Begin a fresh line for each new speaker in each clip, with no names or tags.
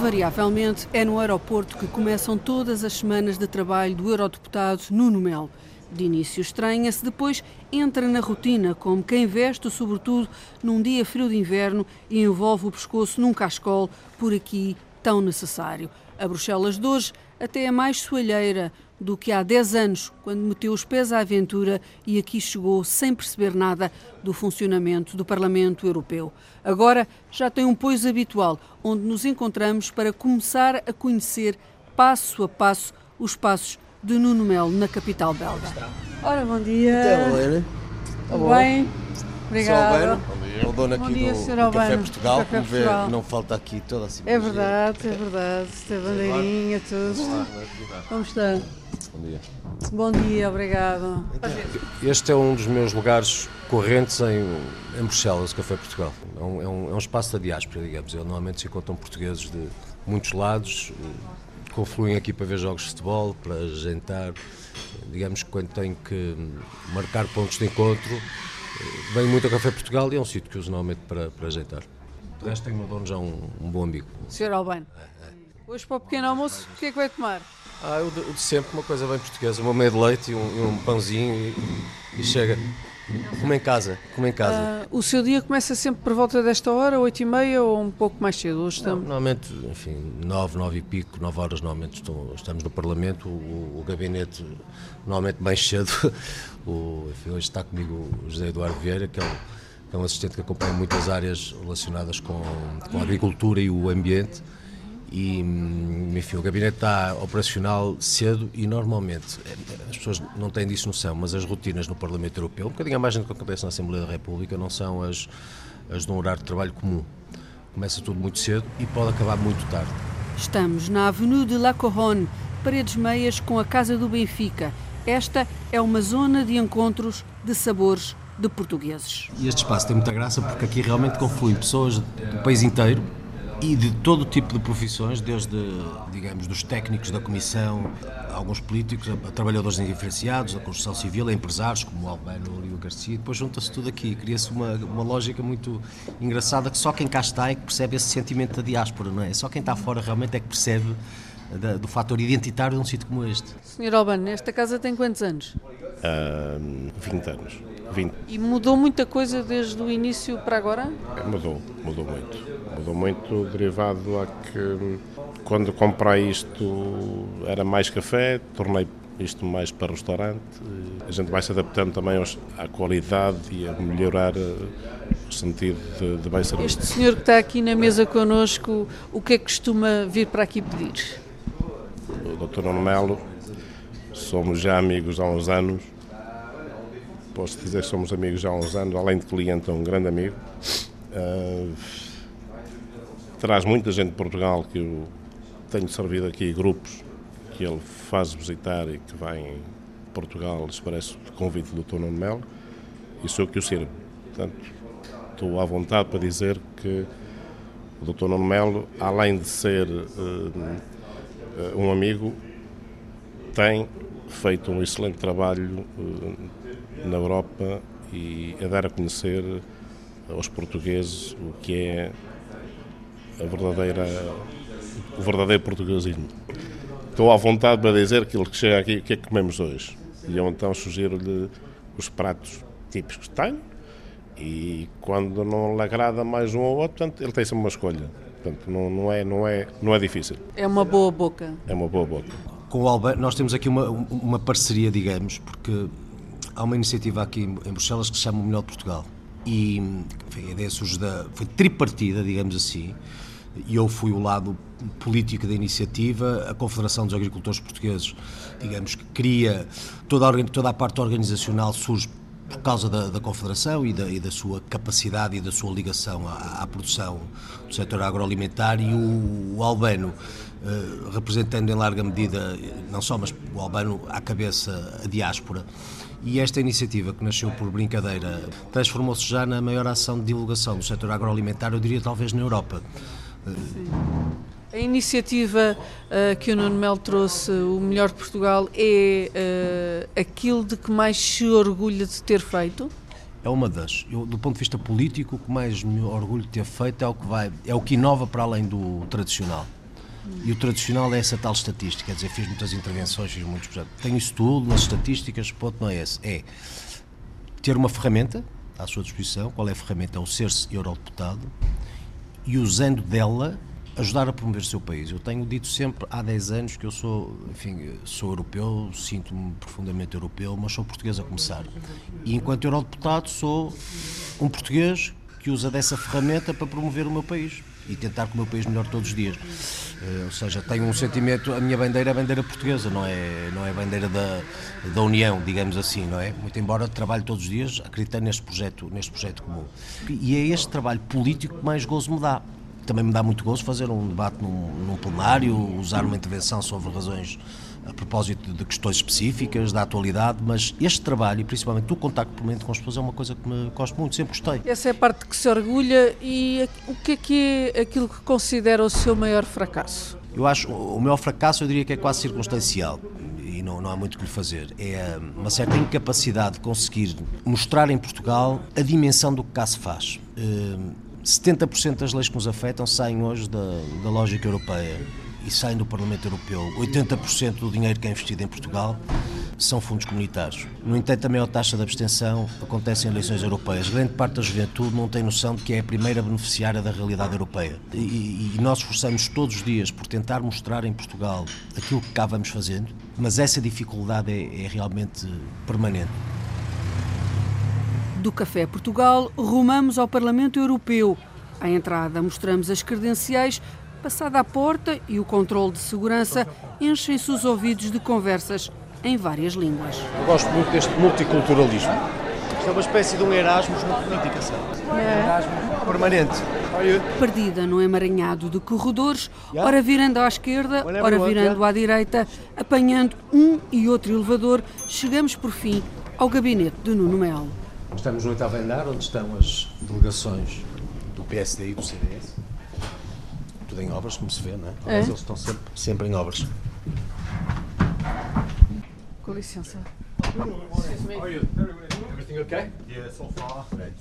Invariavelmente é no aeroporto que começam todas as semanas de trabalho do eurodeputado Nuno Melo. De início estranha-se, depois entra na rotina, como quem veste sobretudo num dia frio de inverno e envolve o pescoço num cascol, por aqui tão necessário. A Bruxelas de hoje até é mais soalheira do que há 10 anos, quando meteu os pés à aventura e aqui chegou sem perceber nada do funcionamento do Parlamento Europeu. Agora já tem um pois habitual, onde nos encontramos para começar a conhecer passo a passo os passos de Nuno Melo na capital belga.
Ora, bom dia.
Então, Helena.
Tudo bem? Obrigada.
O dono aqui
Bom dia,
do,
Sr.
do Café
Albano,
Portugal,
Café
como vê,
Portugal.
não falta aqui toda a
É
simpatia.
verdade, é verdade. Tem bandeirinha, tudo. Como está?
Bom dia.
Bom dia, obrigado.
Este é um dos meus lugares correntes em, em Bruxelas, o Café Portugal. É um, é um- é um espaço da diáspora, digamos. Eu, normalmente se encontram portugueses de muitos lados, eh, confluem aqui para ver jogos de futebol, para jantar. Digamos que quando tenho que marcar pontos de encontro, venho muito ao Café Portugal e é um sítio que uso normalmente para, para jantar. De resto, tenho no dono já um, um bom amigo.
Sr. Albano, hoje para o pequeno almoço, o que é que vai tomar?
Ah, eu de, o de sempre, uma coisa bem portuguesa, uma meia de leite e um, e um pãozinho e, e chega. Como em casa, como em casa.
Ah, o seu dia começa sempre por volta desta hora, 8 e meia ou um pouco mais cedo? Hoje estamos...
Normalmente, enfim, nove, nove e pico, nove horas normalmente estou- estamos no Parlamento, o, o gabinete normalmente mais cedo. O, enfim, hoje está comigo o José Eduardo Vieira, que é um, que é um assistente que acompanha muitas áreas relacionadas com, com a agricultura e o ambiente. E, hum, enfim, o gabinete está operacional cedo e normalmente, eh, as pessoas não têm disso noção, mas as rotinas no Parlamento Europeu, um bocadinho a mais do que acontece na Assembleia da República, não são as, as de um horário de trabalho comum. Começa tudo muito cedo e pode acabar muito tarde.
Estamos na Avenue de La Couronne, paredes meias com a Casa do Benfica. Esta é uma zona de encontros de sabores de portugueses.
E este espaço tem muita graça porque aqui realmente confluem pessoas do país inteiro e de todo tipo de profissões, desde, digamos, dos técnicos da Comissão, alguns políticos, a, a trabalhadores indiferenciados, a construção civil, a empresários como o Albano e o Garcia, e depois junta-se tudo aqui, cria-se uma, uma lógica muito engraçada que só quem cá está é que percebe esse sentimento da diáspora, não é? Só quem está fora realmente é que percebe da- do fator identitário de um sítio como este.
Sr. Albano, esta casa tem quantos anos?
há 20 anos. 20.
E mudou muita coisa desde o início para agora?
Mudou, mudou muito. Mudou muito derivado a que quando comprei isto era mais café, tornei isto mais para restaurante. A gente vai se adaptando também aos- à qualidade e a melhorar eh, o sentido de, de bem serviço.
Este senhor que está aqui na mesa connosco, o que é que costuma vir para aqui pedir?
Dr. Nuno Melo, somos já amigos há uns anos. Posso dizer que somos amigos há uns anos, além de cliente, é um grande amigo. Ah, traz muita gente de Portugal que eu tenho servido aqui, grupos que ele faz visitar e que vai em Portugal, expresso convite do Dr. Nuno Melo, e sou que o sirvo. Portanto, estou à vontade para dizer que o Dr. Nuno Melo, além de ser eh, um amigo, tem feito um excelente trabalho eh, na Europa e a dar a conhecer aos portugueses o que é a verdadeira, o verdadeiro portuguesismo. Estou à vontade para dizer aquilo que chega aqui, o que é que comemos hoje. E eu então sugiro-lhe os pratos típicos que tenho e quando não lhe agrada mais um ou outro, portanto, ele tem sempre uma escolha. Portanto, não, não, é, não, é, não é difícil,
É uma boa boca.
é uma boa boca.
Com o Albano, nós temos aqui uma, uma parceria, digamos, porque há uma iniciativa aqui em Bruxelas que se chama O Melhor de Portugal. E enfim, a ideia surge da. foi tripartida, digamos assim, e eu fui o lado político da iniciativa, a Confederação dos Agricultores Portugueses, digamos que cria. toda a, toda a parte organizacional surge por causa da, da Confederação e da, e da sua capacidade e da sua ligação à, à produção do setor agroalimentar e o, o Albano, eh, representando em larga medida, não só, mas o Albano à cabeça a diáspora. E esta iniciativa, que nasceu por brincadeira, transformou-se já na maior ação de divulgação do setor agroalimentar, eu diria talvez na Europa.
A iniciativa ah, que o Nuno Melo trouxe, o Melhor de Portugal, é ah, aquilo de que mais se orgulha de ter feito?
É uma das. Eu, do ponto de vista político, o que mais me orgulho de ter feito é o que vai, é o que inova para além do tradicional. E o tradicional é essa tal estatística, quer dizer, fiz muitas intervenções, fiz muitos projetos. Tenho isso tudo nas estatísticas, o ponto não é esse. É ter uma ferramenta à sua disposição. Qual é a ferramenta? É o ser-se eurodeputado e usando dela ajudar a promover o seu país. Eu tenho dito sempre há 10 anos que eu sou, enfim, sou europeu, sinto-me profundamente europeu, mas sou português a começar. E enquanto eurodeputado sou um português que usa dessa ferramenta para promover o meu país e tentar que o meu país melhore todos os dias. Uh, ou seja, tenho um sentimento, a minha bandeira é a bandeira portuguesa, não é, não é a bandeira da, da União, digamos assim, não é? Muito embora trabalhe todos os dias acreditando neste projeto, neste projeto comum. E é este trabalho político que mais gozo me dá também me dá muito gosto fazer um debate num, num plenário, usar uma intervenção sobre razões a propósito de questões específicas, da atualidade, mas este trabalho, e principalmente o contacto permanente com as pessoas, é uma coisa que me gosto muito, sempre gostei.
Essa é a parte que se orgulha e o que é que é aquilo que considera o seu maior fracasso?
Eu acho, o maior fracasso eu diria que é quase circunstancial e não, não há muito o que lhe fazer. É uma certa incapacidade de conseguir mostrar em Portugal a dimensão do que cá se faz. Uh, 70% das leis que nos afetam saem hoje da, da lógica europeia e saem do Parlamento Europeu. 80% do dinheiro que é investido em Portugal são fundos comunitários. No entanto, a maior taxa de abstenção acontece em eleições europeias. Grande parte da juventude não tem noção de que é a primeira beneficiária da realidade europeia. E, e nós esforçamos todos os dias por tentar mostrar em Portugal aquilo que cá vamos fazendo, mas essa dificuldade é, é realmente permanente.
Do Café Portugal, rumamos ao Parlamento Europeu. À entrada, mostramos as credenciais. Passada a porta e o controle de segurança, enchem-se os ouvidos de conversas em várias línguas.
Eu gosto muito deste multiculturalismo. Isto é uma espécie de um Erasmus na política, sabe? É. Erasmus permanente.
Perdida no emaranhado de corredores, ora virando à esquerda, ora virando à direita, apanhando um e outro elevador, chegamos por fim ao gabinete de Nuno Melo.
Estamos no oitavo andar, onde estão as delegações do PSD e do CDS. Tudo em obras, como se vê, não é? Mas é? eles estão sempre, sempre em obras.
Com licença.
Everything okay? Yeah, so far. Right.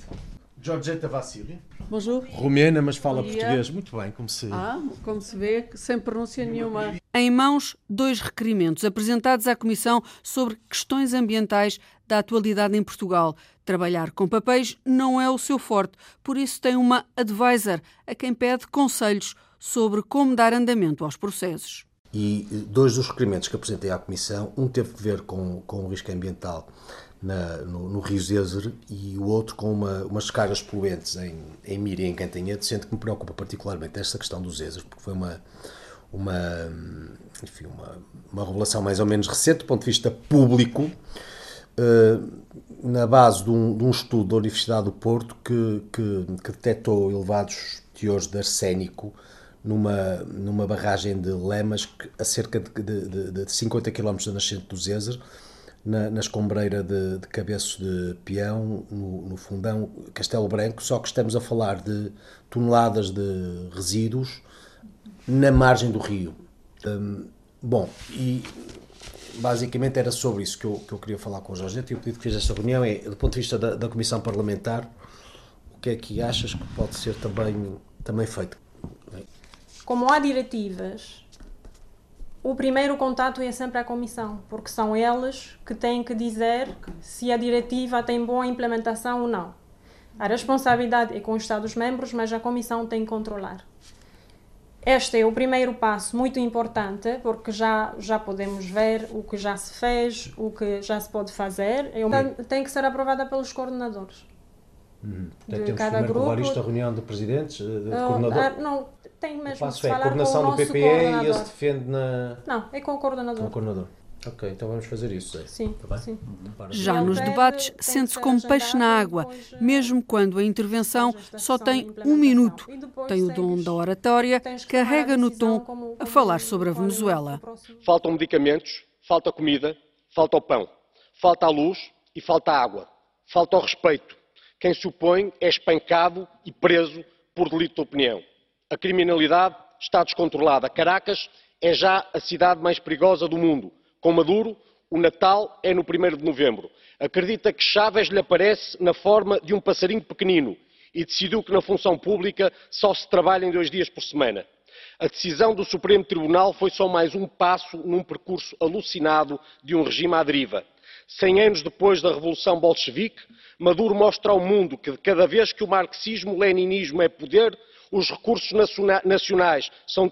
Georgeta Vassili.
Bonjour.
Romena, mas fala português. Muito bem, como se...
Ah, como se vê, sem pronúncia nenhuma.
Em mãos, dois requerimentos apresentados à Comissão sobre questões ambientais da atualidade em Portugal. Trabalhar com papéis não é o seu forte, por isso tem uma advisor a quem pede conselhos sobre como dar andamento aos processos.
E dois dos requerimentos que apresentei à Comissão, um teve que ver com, com o risco ambiental na, no, no, Rio Zezer e o outro com uma, umas cargas poluentes em, em Mira e em Cantanhete, sendo que me preocupa particularmente esta questão do Zezer, porque foi uma, uma, enfim, uma, uma revelação mais ou menos recente do ponto de vista público, eh, na base de um, de um, estudo da Universidade do Porto que, que, que detectou elevados teores de arsénico numa, numa barragem de Lemas a cerca de, de, de 50 km da nascente do Zezer, na, na escombreira de, de Cabeço de Peão, no, no, fundão Castelo Branco, só que estamos a falar de toneladas de resíduos na margem do rio. Um, bom, e basicamente era sobre isso que eu, que eu queria falar com o Jorge. E o pedido que fiz esta reunião é, do ponto de vista da, da Comissão Parlamentar, o que é que achas que pode ser também, também feito?
Como há diretivas, o primeiro contato é sempre a Comissão, porque são eles que têm que dizer se a diretiva tem boa implementação ou não. A responsabilidade é com os Estados-membros, mas a Comissão tem que controlar. Este é o primeiro passo muito importante, porque já, já podemos ver o que já se fez, o que já se pode fazer. É tem que ser aprovada pelos coordenadores.
Uhum. De Temos cada grupo. levar isto à reunião de presidentes, de, de uh, coordenador?
Uh, não, tem mesmo
de é, falar coordenação com o do PPE e ele se defende na...
Não, é com o coordenador.
Com o coordenador. Ok, então vamos fazer isso.
É. Sim, tá sim.
Já nos debates, sente-se como peixe na água, mesmo quando a intervenção só tem um minuto. Tem o dom da oratória, carrega no tom a falar sobre a Venezuela.
Faltam medicamentos, falta comida, falta o pão, falta a luz e falta a água, falta o respeito. Quem se opõe é espancado e preso por delito de opinião. A criminalidade está descontrolada. Caracas é já a cidade mais perigosa do mundo com Maduro, o Natal é no 1 de novembro. Acredita que Chávez lhe aparece na forma de um passarinho pequenino e decidiu que na função pública só se trabalha em dois dias por semana. A decisão do Supremo Tribunal foi só mais um passo num percurso alucinado de um regime à deriva. Cem anos depois da Revolução Bolchevique, Maduro mostra ao mundo que cada vez que o marxismo-leninismo é poder, os recursos nacionais são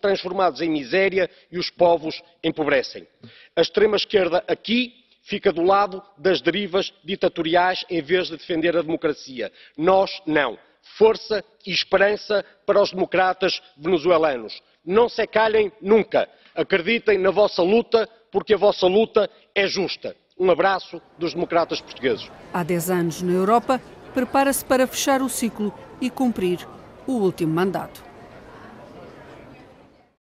transformados em miséria e os povos empobrecem. A extrema-esquerda aqui fica do lado das derivas ditatoriais em vez de defender a democracia. Nós não. Força e esperança para os democratas venezuelanos. Não se calhem nunca. Acreditem na vossa luta, porque a vossa luta é justa. Um abraço dos democratas portugueses.
Há 10 anos na Europa, prepara-se para fechar o ciclo e cumprir o último mandato.